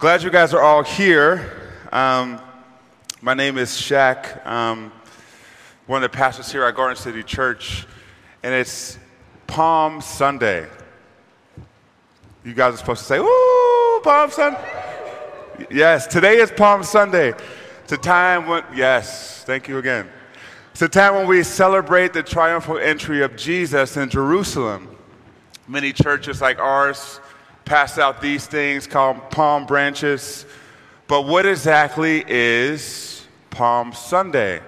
Glad you guys are all here. Um, my name is Shaq, um, one of the pastors here at Garden City Church, and it's Palm Sunday. You guys are supposed to say, Ooh, Palm Sunday. Yes, today is Palm Sunday. It's a time when, yes, thank you again. It's a time when we celebrate the triumphal entry of Jesus in Jerusalem. Many churches like ours pass out these things called palm branches. But what exactly is Palm Sunday?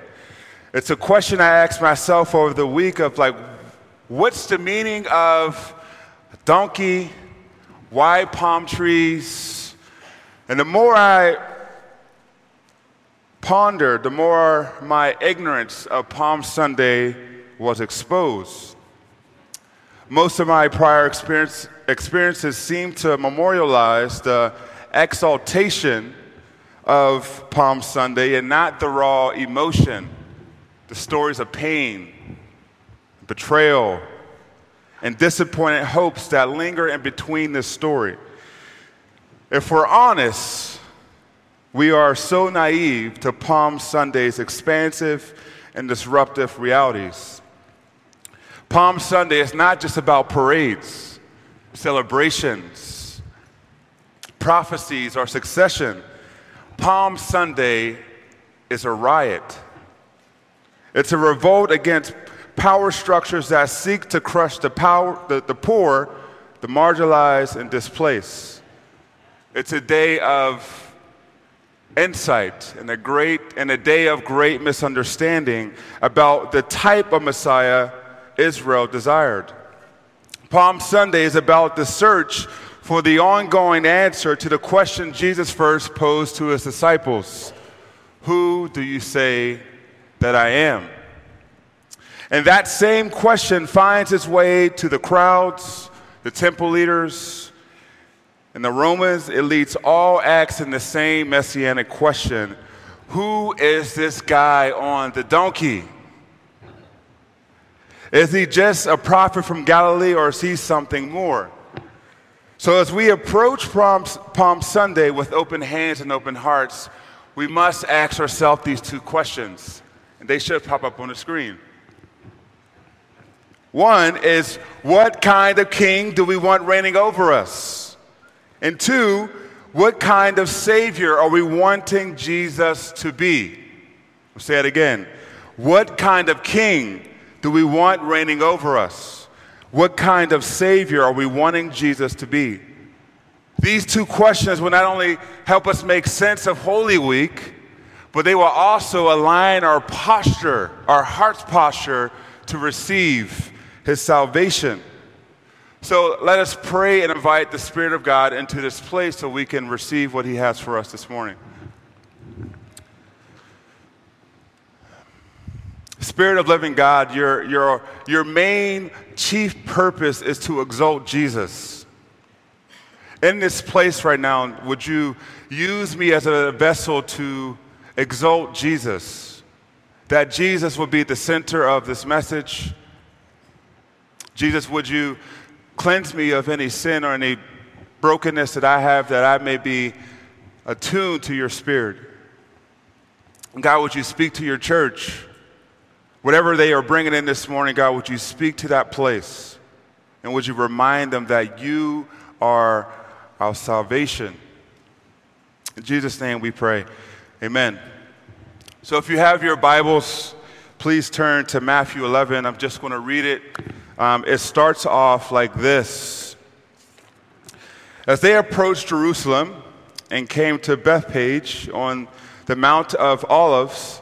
It's a question I asked myself over the week of like, what's the meaning of donkey? Why palm trees? And the more I pondered, the more my ignorance of Palm Sunday was exposed. Most of my prior experience, experiences seem to memorialize the exaltation of Palm Sunday and not the raw emotion, the stories of pain, betrayal, and disappointed hopes that linger in between this story. If we're honest, we are so naive to Palm Sunday's expansive and disruptive realities. Palm Sunday is not just about parades, celebrations, prophecies, or succession. Palm Sunday is a riot. It's a revolt against power structures that seek to crush the, power, the, the poor, the marginalized, and displaced. It's a day of insight and a great and a day of great misunderstanding about the type of Messiah Israel desired. Palm Sunday is about the search for the ongoing answer to the question Jesus first posed to his disciples Who do you say that I am? And that same question finds its way to the crowds, the temple leaders, and the Romans. It leads all acts in the same messianic question Who is this guy on the donkey? Is he just a prophet from Galilee or is he something more? So, as we approach Palm, Sunday with open hands and open hearts, we must ask ourselves these two questions, and they should pop up on the screen. One is, what kind of king do we want reigning over us? And two, what kind of Savior are we wanting Jesus to be? I'll say it again. What kind of king do we want reigning over us? What kind of Savior are we wanting Jesus to be? These two questions will not only help us make sense of Holy Week, but they will also align our posture, our heart's posture, to receive His salvation. So let us pray and invite the Spirit of God into this place so we can receive what He has for us this morning. Spirit of living God, your, your, your main chief purpose is to exalt Jesus. In this place right now, would you use me as a vessel to exalt Jesus? That Jesus will be the center of this message. Jesus, would you cleanse me of any sin or any brokenness that I have that I may be attuned to your spirit? God, would you speak to your church? Whatever they are bringing in this morning, God, would you speak to that place? And would you remind them that you are our salvation? In Jesus' name we pray. Amen. So if you have your Bibles, please turn to Matthew 11. I'm just going to read it. Um, it starts off like this As they approached Jerusalem and came to Bethphage on the Mount of Olives,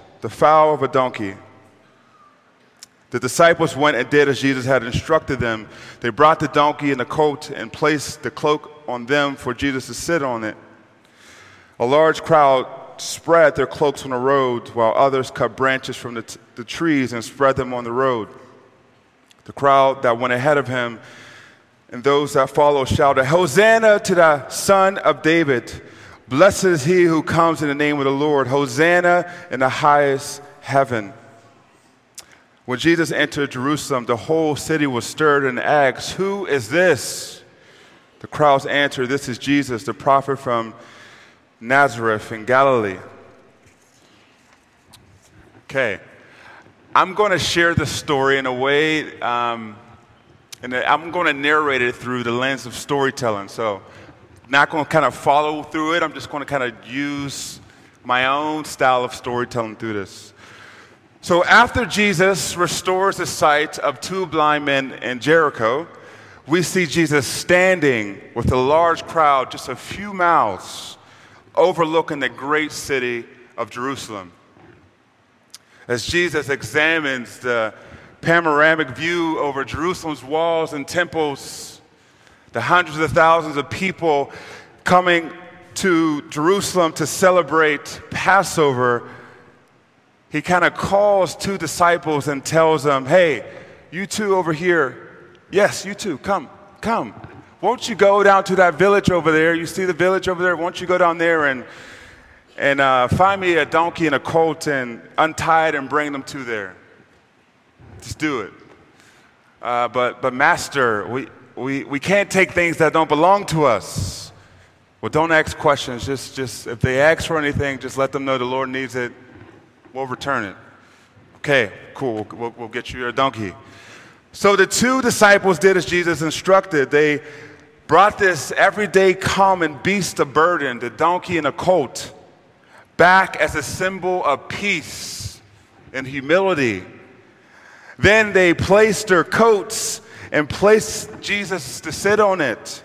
the foal of a donkey. The disciples went and did as Jesus had instructed them. They brought the donkey and the coat and placed the cloak on them for Jesus to sit on it. A large crowd spread their cloaks on the road, while others cut branches from the, t- the trees and spread them on the road. The crowd that went ahead of him and those that followed shouted, Hosanna to the Son of David! Blessed is he who comes in the name of the Lord. Hosanna in the highest heaven. When Jesus entered Jerusalem, the whole city was stirred and asked, Who is this? The crowds answered, This is Jesus, the prophet from Nazareth in Galilee. Okay. I'm going to share the story in a way, um, and I'm going to narrate it through the lens of storytelling. So, not going to kind of follow through it. I'm just going to kind of use my own style of storytelling through this. So, after Jesus restores the sight of two blind men in Jericho, we see Jesus standing with a large crowd just a few miles overlooking the great city of Jerusalem. As Jesus examines the panoramic view over Jerusalem's walls and temples, the hundreds of thousands of people coming to Jerusalem to celebrate Passover, he kind of calls two disciples and tells them, Hey, you two over here, yes, you two, come, come. Won't you go down to that village over there? You see the village over there? Won't you go down there and, and uh, find me a donkey and a colt and untie it and bring them to there? Just do it. Uh, but, but, Master, we, we, we can't take things that don't belong to us. Well, don't ask questions. Just, just if they ask for anything, just let them know the Lord needs it. We'll return it. Okay, cool. We'll, we'll, we'll get you a donkey. So the two disciples did as Jesus instructed. They brought this everyday common beast of burden, the donkey and a colt, back as a symbol of peace and humility. Then they placed their coats and placed Jesus to sit on it.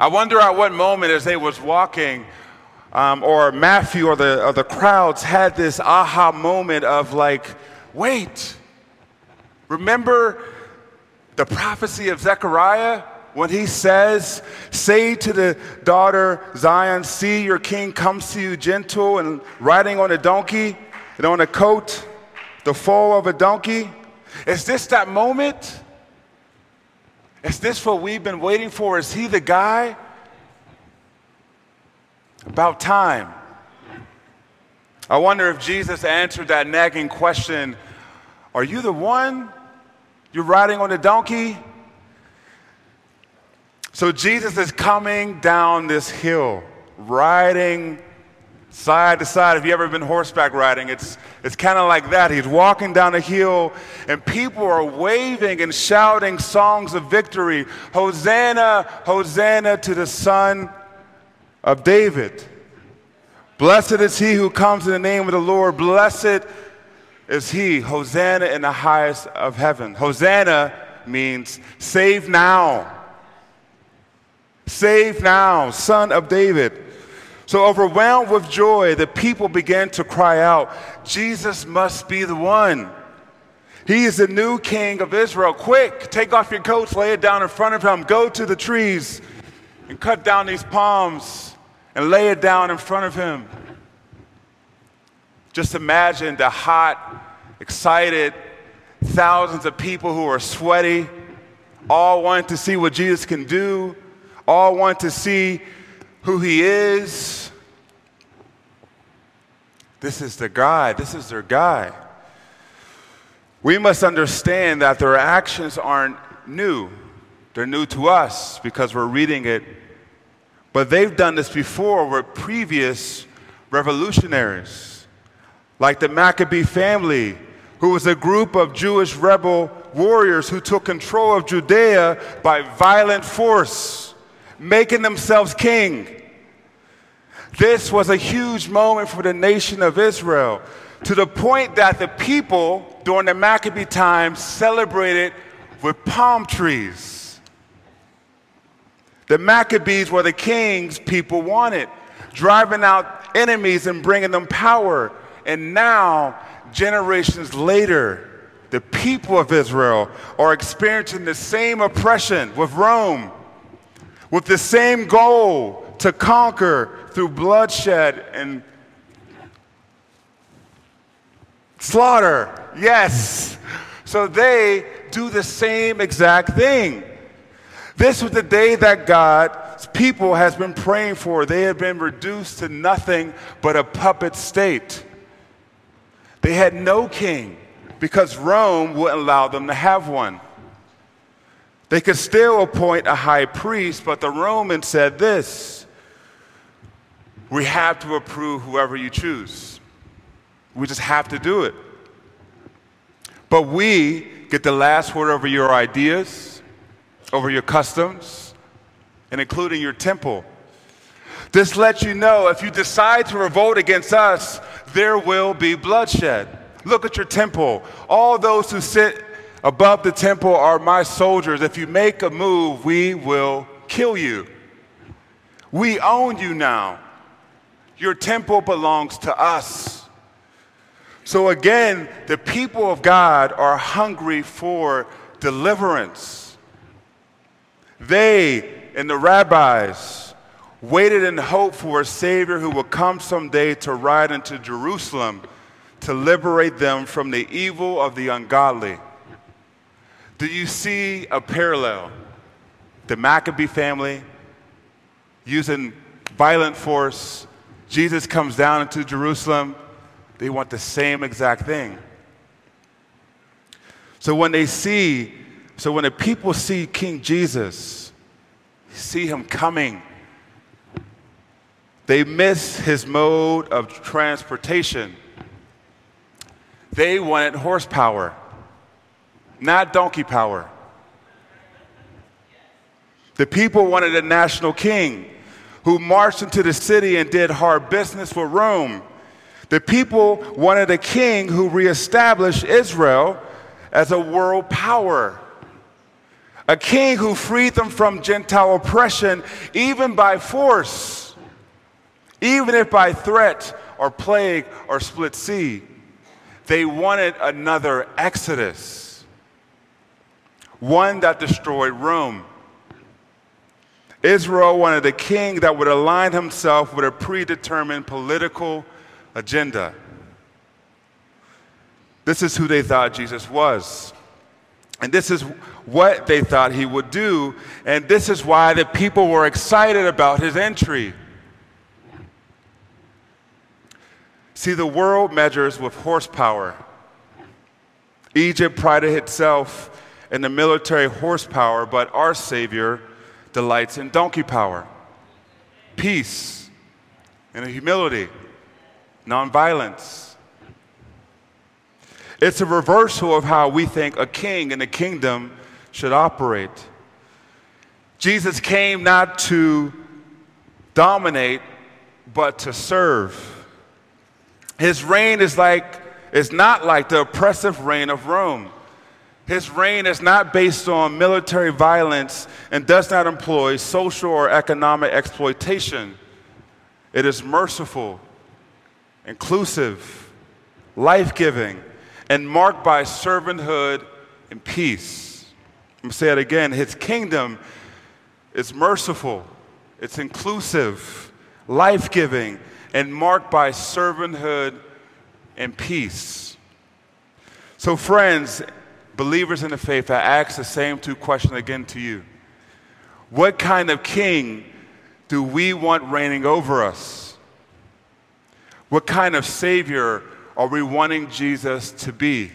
I wonder at what moment, as they was walking, um, or Matthew or the, or the crowds had this aha moment of like, wait, remember the prophecy of Zechariah? when he says, Say to the daughter Zion, see your king comes to you gentle and riding on a donkey and on a coat, the foal of a donkey. Is this that moment? Is this what we've been waiting for? Is he the guy? About time. I wonder if Jesus answered that nagging question Are you the one? You're riding on a donkey? So Jesus is coming down this hill, riding side to side. If you ever been horseback riding, it's, it's kind of like that. He's walking down a hill, and people are waving and shouting songs of victory Hosanna, Hosanna to the Son of David. Blessed is he who comes in the name of the Lord. Blessed is he. Hosanna in the highest of heaven. Hosanna means save now. Save now, son of David. So, overwhelmed with joy, the people began to cry out, Jesus must be the one. He is the new king of Israel. Quick, take off your coats, lay it down in front of him, go to the trees and cut down these palms and lay it down in front of him. Just imagine the hot, excited thousands of people who are sweaty, all wanting to see what Jesus can do all want to see who he is. This is the guy, this is their guy. We must understand that their actions aren't new. They're new to us because we're reading it. But they've done this before with previous revolutionaries, like the Maccabee family, who was a group of Jewish rebel warriors who took control of Judea by violent force making themselves king. This was a huge moment for the nation of Israel to the point that the people during the Maccabee times celebrated with palm trees. The Maccabees were the kings people wanted, driving out enemies and bringing them power. And now, generations later, the people of Israel are experiencing the same oppression with Rome with the same goal to conquer through bloodshed and slaughter. Yes. So they do the same exact thing. This was the day that God's people has been praying for. They had been reduced to nothing but a puppet state. They had no king because Rome wouldn't allow them to have one. They could still appoint a high priest, but the Romans said this we have to approve whoever you choose. We just have to do it. But we get the last word over your ideas, over your customs, and including your temple. This lets you know if you decide to revolt against us, there will be bloodshed. Look at your temple. All those who sit above the temple are my soldiers. If you make a move, we will kill you. We own you now. Your temple belongs to us. So again, the people of God are hungry for deliverance. They and the rabbis waited in hope for a Savior who would come someday to ride into Jerusalem to liberate them from the evil of the ungodly. Do you see a parallel? The Maccabee family using violent force. Jesus comes down into Jerusalem they want the same exact thing. So when they see, so when the people see King Jesus, see him coming, they miss his mode of transportation. They wanted horsepower, not donkey power. The people wanted a national king who marched into the city and did hard business for Rome the people wanted a king who reestablished Israel as a world power. A king who freed them from Gentile oppression, even by force, even if by threat or plague or split sea. They wanted another Exodus, one that destroyed Rome. Israel wanted a king that would align himself with a predetermined political agenda. This is who they thought Jesus was. And this is what they thought he would do. And this is why the people were excited about his entry. See, the world measures with horsepower. Egypt prided itself in the military horsepower, but our Savior delights in donkey power, peace, and humility nonviolence. It's a reversal of how we think a king and a kingdom should operate. Jesus came not to dominate, but to serve. His reign is like is not like the oppressive reign of Rome. His reign is not based on military violence and does not employ social or economic exploitation. It is merciful, inclusive, life giving, and marked by servanthood and peace. I'm going to say it again. His kingdom is merciful, it's inclusive, life giving, and marked by servanthood and peace. So, friends, believers in the faith, I ask the same two questions again to you. What kind of king do we want reigning over us? What kind of Savior are we wanting Jesus to be?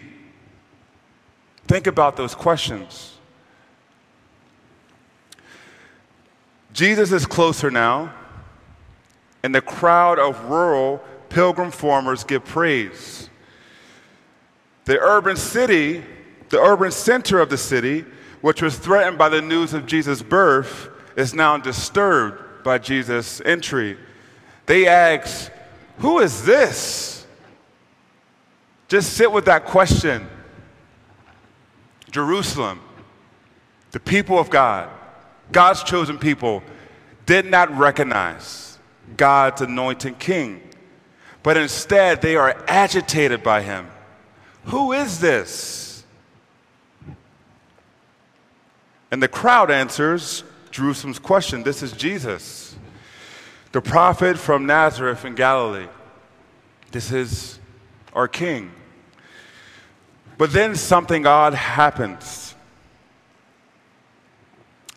Think about those questions. Jesus is closer now, and the crowd of rural pilgrim farmers give praise. The urban city, the urban center of the city, which was threatened by the news of Jesus' birth, is now disturbed by Jesus' entry. They ask, who is this? Just sit with that question. Jerusalem, the people of God, God's chosen people, did not recognize God's anointed king, but instead they are agitated by him. Who is this? And the crowd answers Jerusalem's question this is Jesus. the prophet from Nazareth in Galilee. This is our king. But then something odd happens.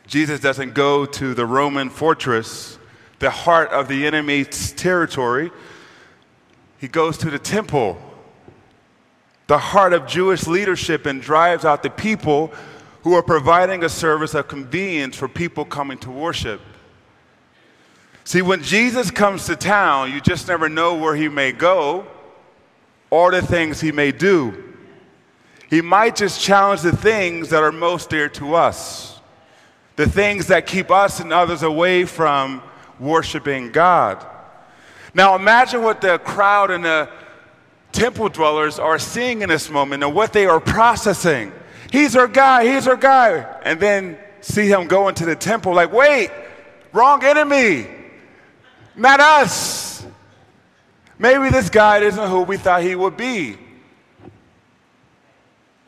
Jesus doesn't go to the Roman fortress, the heart of the enemy's territory. He goes to the temple, the heart of Jewish leadership, and drives out the people who are providing a service of convenience for people coming to worship. See, when Jesus comes to town, you just never know where he may go or the things he may do. He might just challenge the things that are most dear to us, the things that keep us and others away from worshiping God. Now, imagine what the crowd and the temple dwellers are seeing in this moment and what they are processing. He's our guy, he's our guy. And then see him go into the temple like, wait, wrong enemy, not us. Maybe this guy isn't who we thought he would be.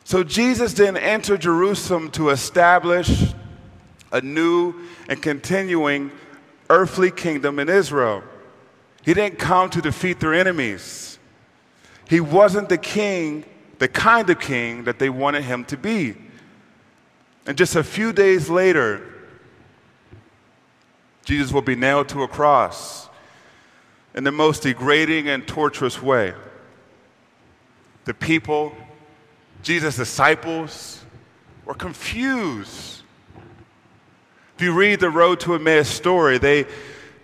So Jesus didn't enter Jerusalem to establish a new and continuing earthly kingdom in Israel. He didn't come to defeat their enemies. He wasn't the king, the kind of king that they wanted him to be. And just a few days later, Jesus will be nailed to a cross in the most degrading and torturous way. The people Jesus' disciples were confused. If you read the Road to Emmaus story, they,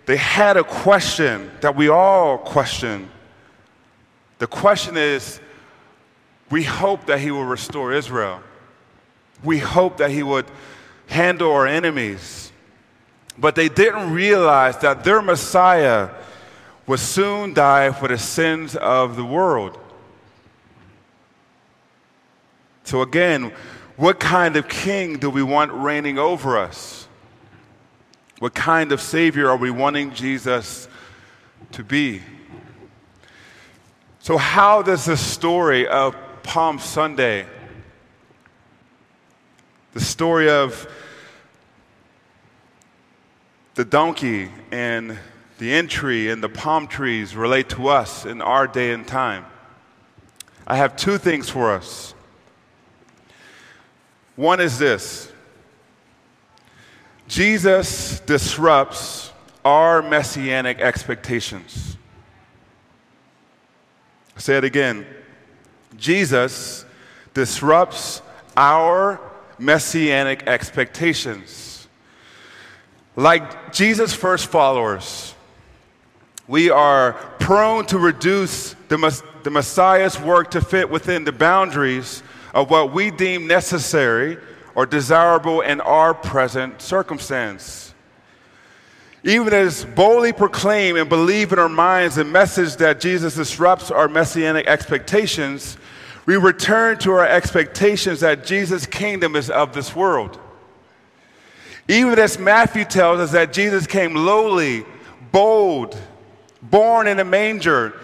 they had a question that we all question. The question is we hope that he will restore Israel. We hope that he would handle our enemies. But they didn't realize that their Messiah would soon die for the sins of the world. So, again, what kind of king do we want reigning over us? What kind of Savior are we wanting Jesus to be? So, how does the story of Palm Sunday, the story of the donkey and the entry and the palm trees relate to us in our day and time? I have two things for us. One is this Jesus disrupts our messianic expectations. Say it again. Jesus disrupts our messianic expectations. Like Jesus' first followers, we are prone to reduce the, the Messiah's work to fit within the boundaries of what we deem necessary or desirable in our present circumstance. Even as boldly proclaim and believe in our minds the message that Jesus disrupts our messianic expectations, we return to our expectations that Jesus' kingdom is of this world. Even as Matthew tells us that Jesus came lowly, bold, born in a manger,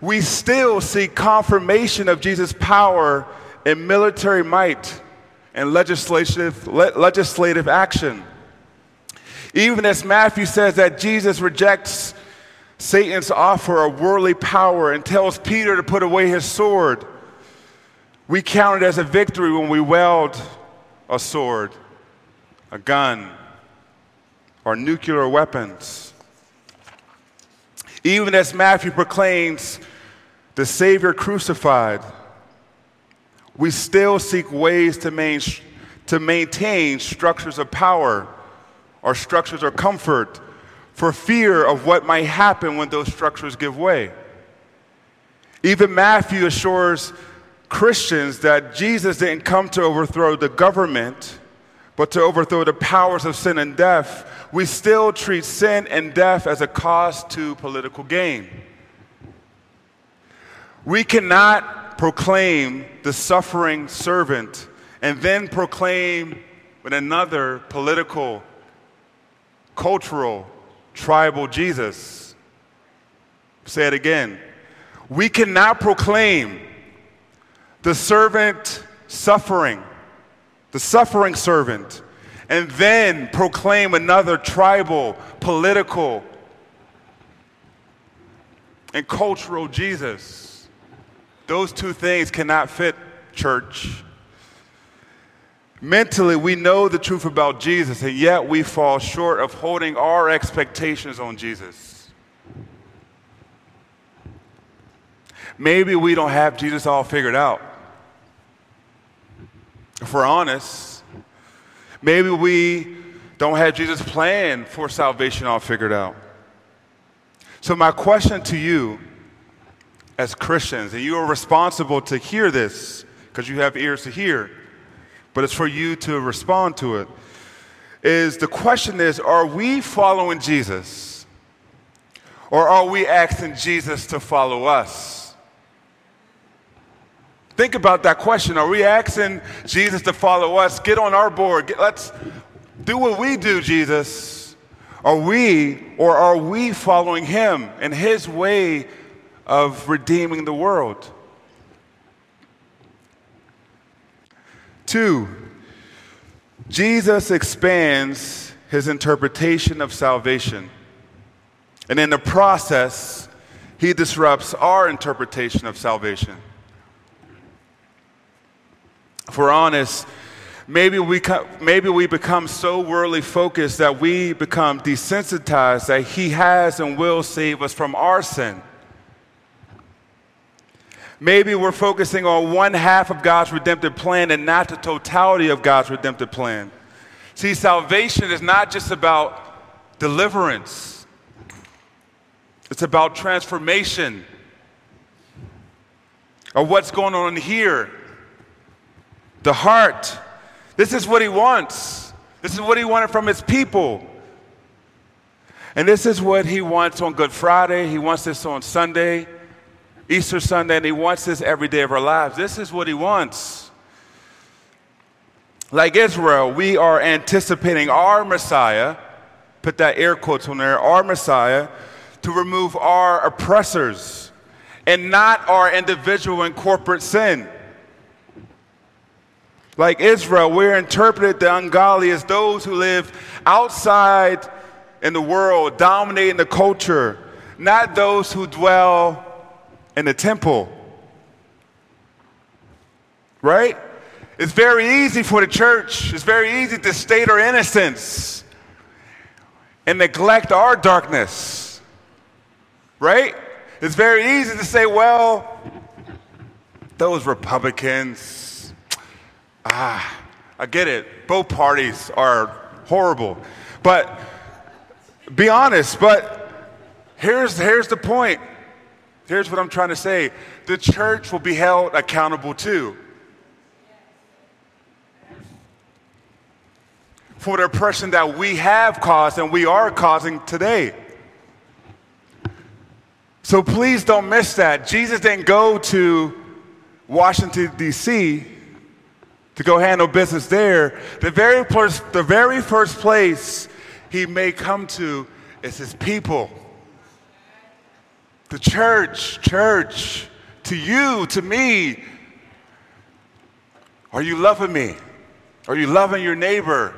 we still see confirmation of Jesus' power in military might and legislative, le- legislative action. Even as Matthew says that Jesus rejects Satan's offer of worldly power and tells Peter to put away his sword, we count it as a victory when we wield a sword, a gun, or nuclear weapons. Even as Matthew proclaims the Savior crucified, we still seek ways to, main, to maintain structures of power or structures of comfort for fear of what might happen when those structures give way. Even Matthew assures Christians that Jesus didn't come to overthrow the government, but to overthrow the powers of sin and death. We still treat sin and death as a cost to political gain. We cannot proclaim the suffering servant, and then proclaim with another political, cultural, tribal Jesus. Say it again. We cannot proclaim the servant suffering, the suffering servant, and then proclaim another tribal, political, and cultural Jesus. Those two things cannot fit, church. Mentally, we know the truth about Jesus, and yet we fall short of holding our expectations on Jesus. Maybe we don't have Jesus all figured out. If we're honest, maybe we don't have Jesus' plan for salvation all figured out. So, my question to you as Christians, and you are responsible to hear this because you have ears to hear but it's for you to respond to it. Is the question is, are we following Jesus? Or are we asking Jesus to follow us? Think about that question. Are we asking Jesus to follow us? Get on our board. Get, let's do what we do, Jesus. Are we, or are we following him and his way of redeeming the world? Two, Jesus expands his interpretation of salvation. And in the process, he disrupts our interpretation of salvation. If we're honest, maybe we, maybe we become so worldly focused that we become desensitized that he has and will save us from our sin. Maybe we're focusing on one half of God's redemptive plan and not the totality of God's redemptive plan. See, salvation is not just about deliverance, it's about transformation of what's going on here. The heart. This is what he wants. This is what he wanted from his people. And this is what he wants on Good Friday. He wants this on Sunday. Easter Sunday, and He wants this every day of our lives. This is what He wants. Like Israel, we are anticipating our Messiah, put that air quotes on there, our Messiah, to remove our oppressors and not our individual and corporate sin. Like Israel, we're interpreted the ungodly as those who live outside in the world, dominating the culture, not those who dwell in the temple. Right? It's very easy for the church, it's very easy to state our innocence and neglect our darkness. Right? It's very easy to say, well, those Republicans, ah, I get it. Both parties are horrible. But be honest, but here's, here's the point Here's what I'm trying to say the church will be held accountable too. For the oppression that we have caused and we are causing today. So please don't miss that. Jesus didn't go to Washington, D.C. to go handle business there. The very, first, the very first place he may come to is his people. The church, church, to you, to me. Are you loving me? Are you loving your neighbor?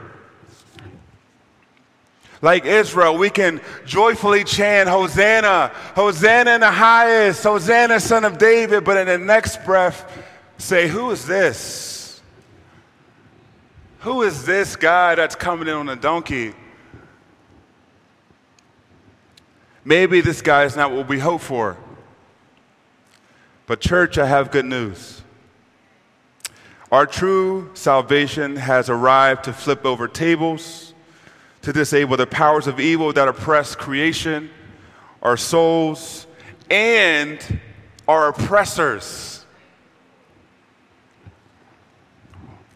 Like Israel, we can joyfully chant, Hosanna, Hosanna in the highest, Hosanna, son of David, but in the next breath say, Who is this? Who is this guy that's coming in on a donkey? Maybe this guy is not what we hope for. But, church, I have good news. Our true salvation has arrived to flip over tables, to disable the powers of evil that oppress creation, our souls, and our oppressors.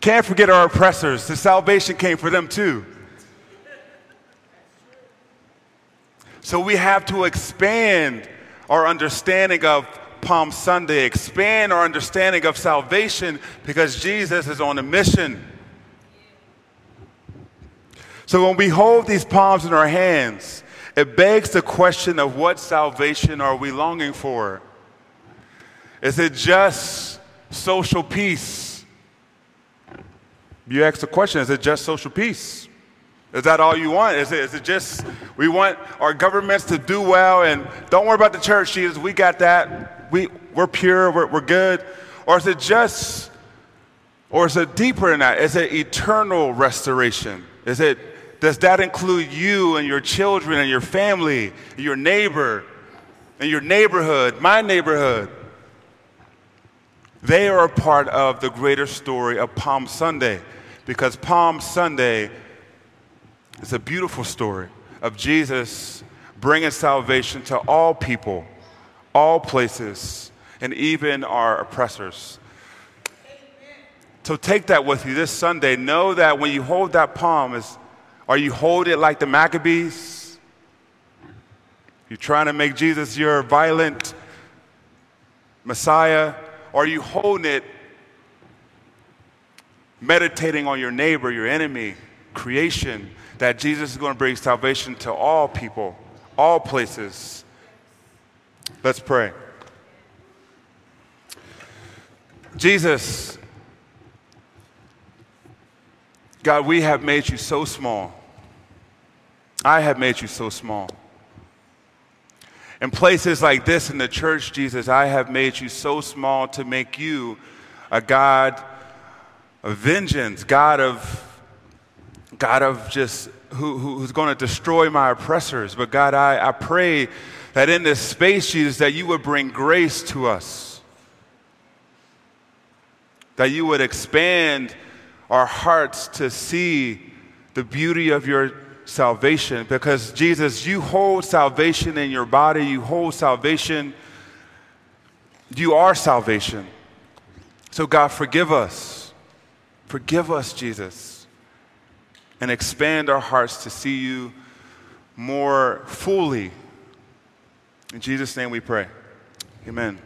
Can't forget our oppressors. The salvation came for them too. So we have to expand our understanding of Palm Sunday, expand our understanding of salvation because Jesus is on a mission. So when we hold these palms in our hands, it begs the question of what salvation are we longing for? Is it just social peace? You ask the question, is it just social peace? Is that all you want? Is it, is it just we want our governments to do well and don't worry about the church, Jesus? We got that. We, we're pure, we're, we're good. Or is it just, or is it deeper than that? Is it eternal restoration? Is it, does that include you and your children and your family, and your neighbor, and your neighborhood, my neighborhood? They are a part of the greater story of Palm Sunday because Palm Sunday is a beautiful story of Jesus bringing salvation to all people, all places, and even our oppressors. So take that with you this Sunday. Know that when you hold that palm, is, are you holding it like the Maccabees? You're trying to make Jesus your violent Messiah? Or are you holding it meditating on your neighbor, your enemy, creation, that Jesus is going to bring salvation to all people, all places? Let's pray. Jesus, God, we have made you so small. I have made you so small. In places like this in the church, Jesus, I have made you so small to make you a God of vengeance, God of God of just who, who's going to destroy my oppressors. But God, I, I pray that in this space, Jesus, that you would bring grace to us. That you would expand our hearts to see the beauty of your salvation because Jesus, you hold salvation in your body, you hold salvation, you are salvation. So, God, forgive us. Forgive us, Jesus, and expand our hearts to see you more fully. In Jesus' name we pray. Amen.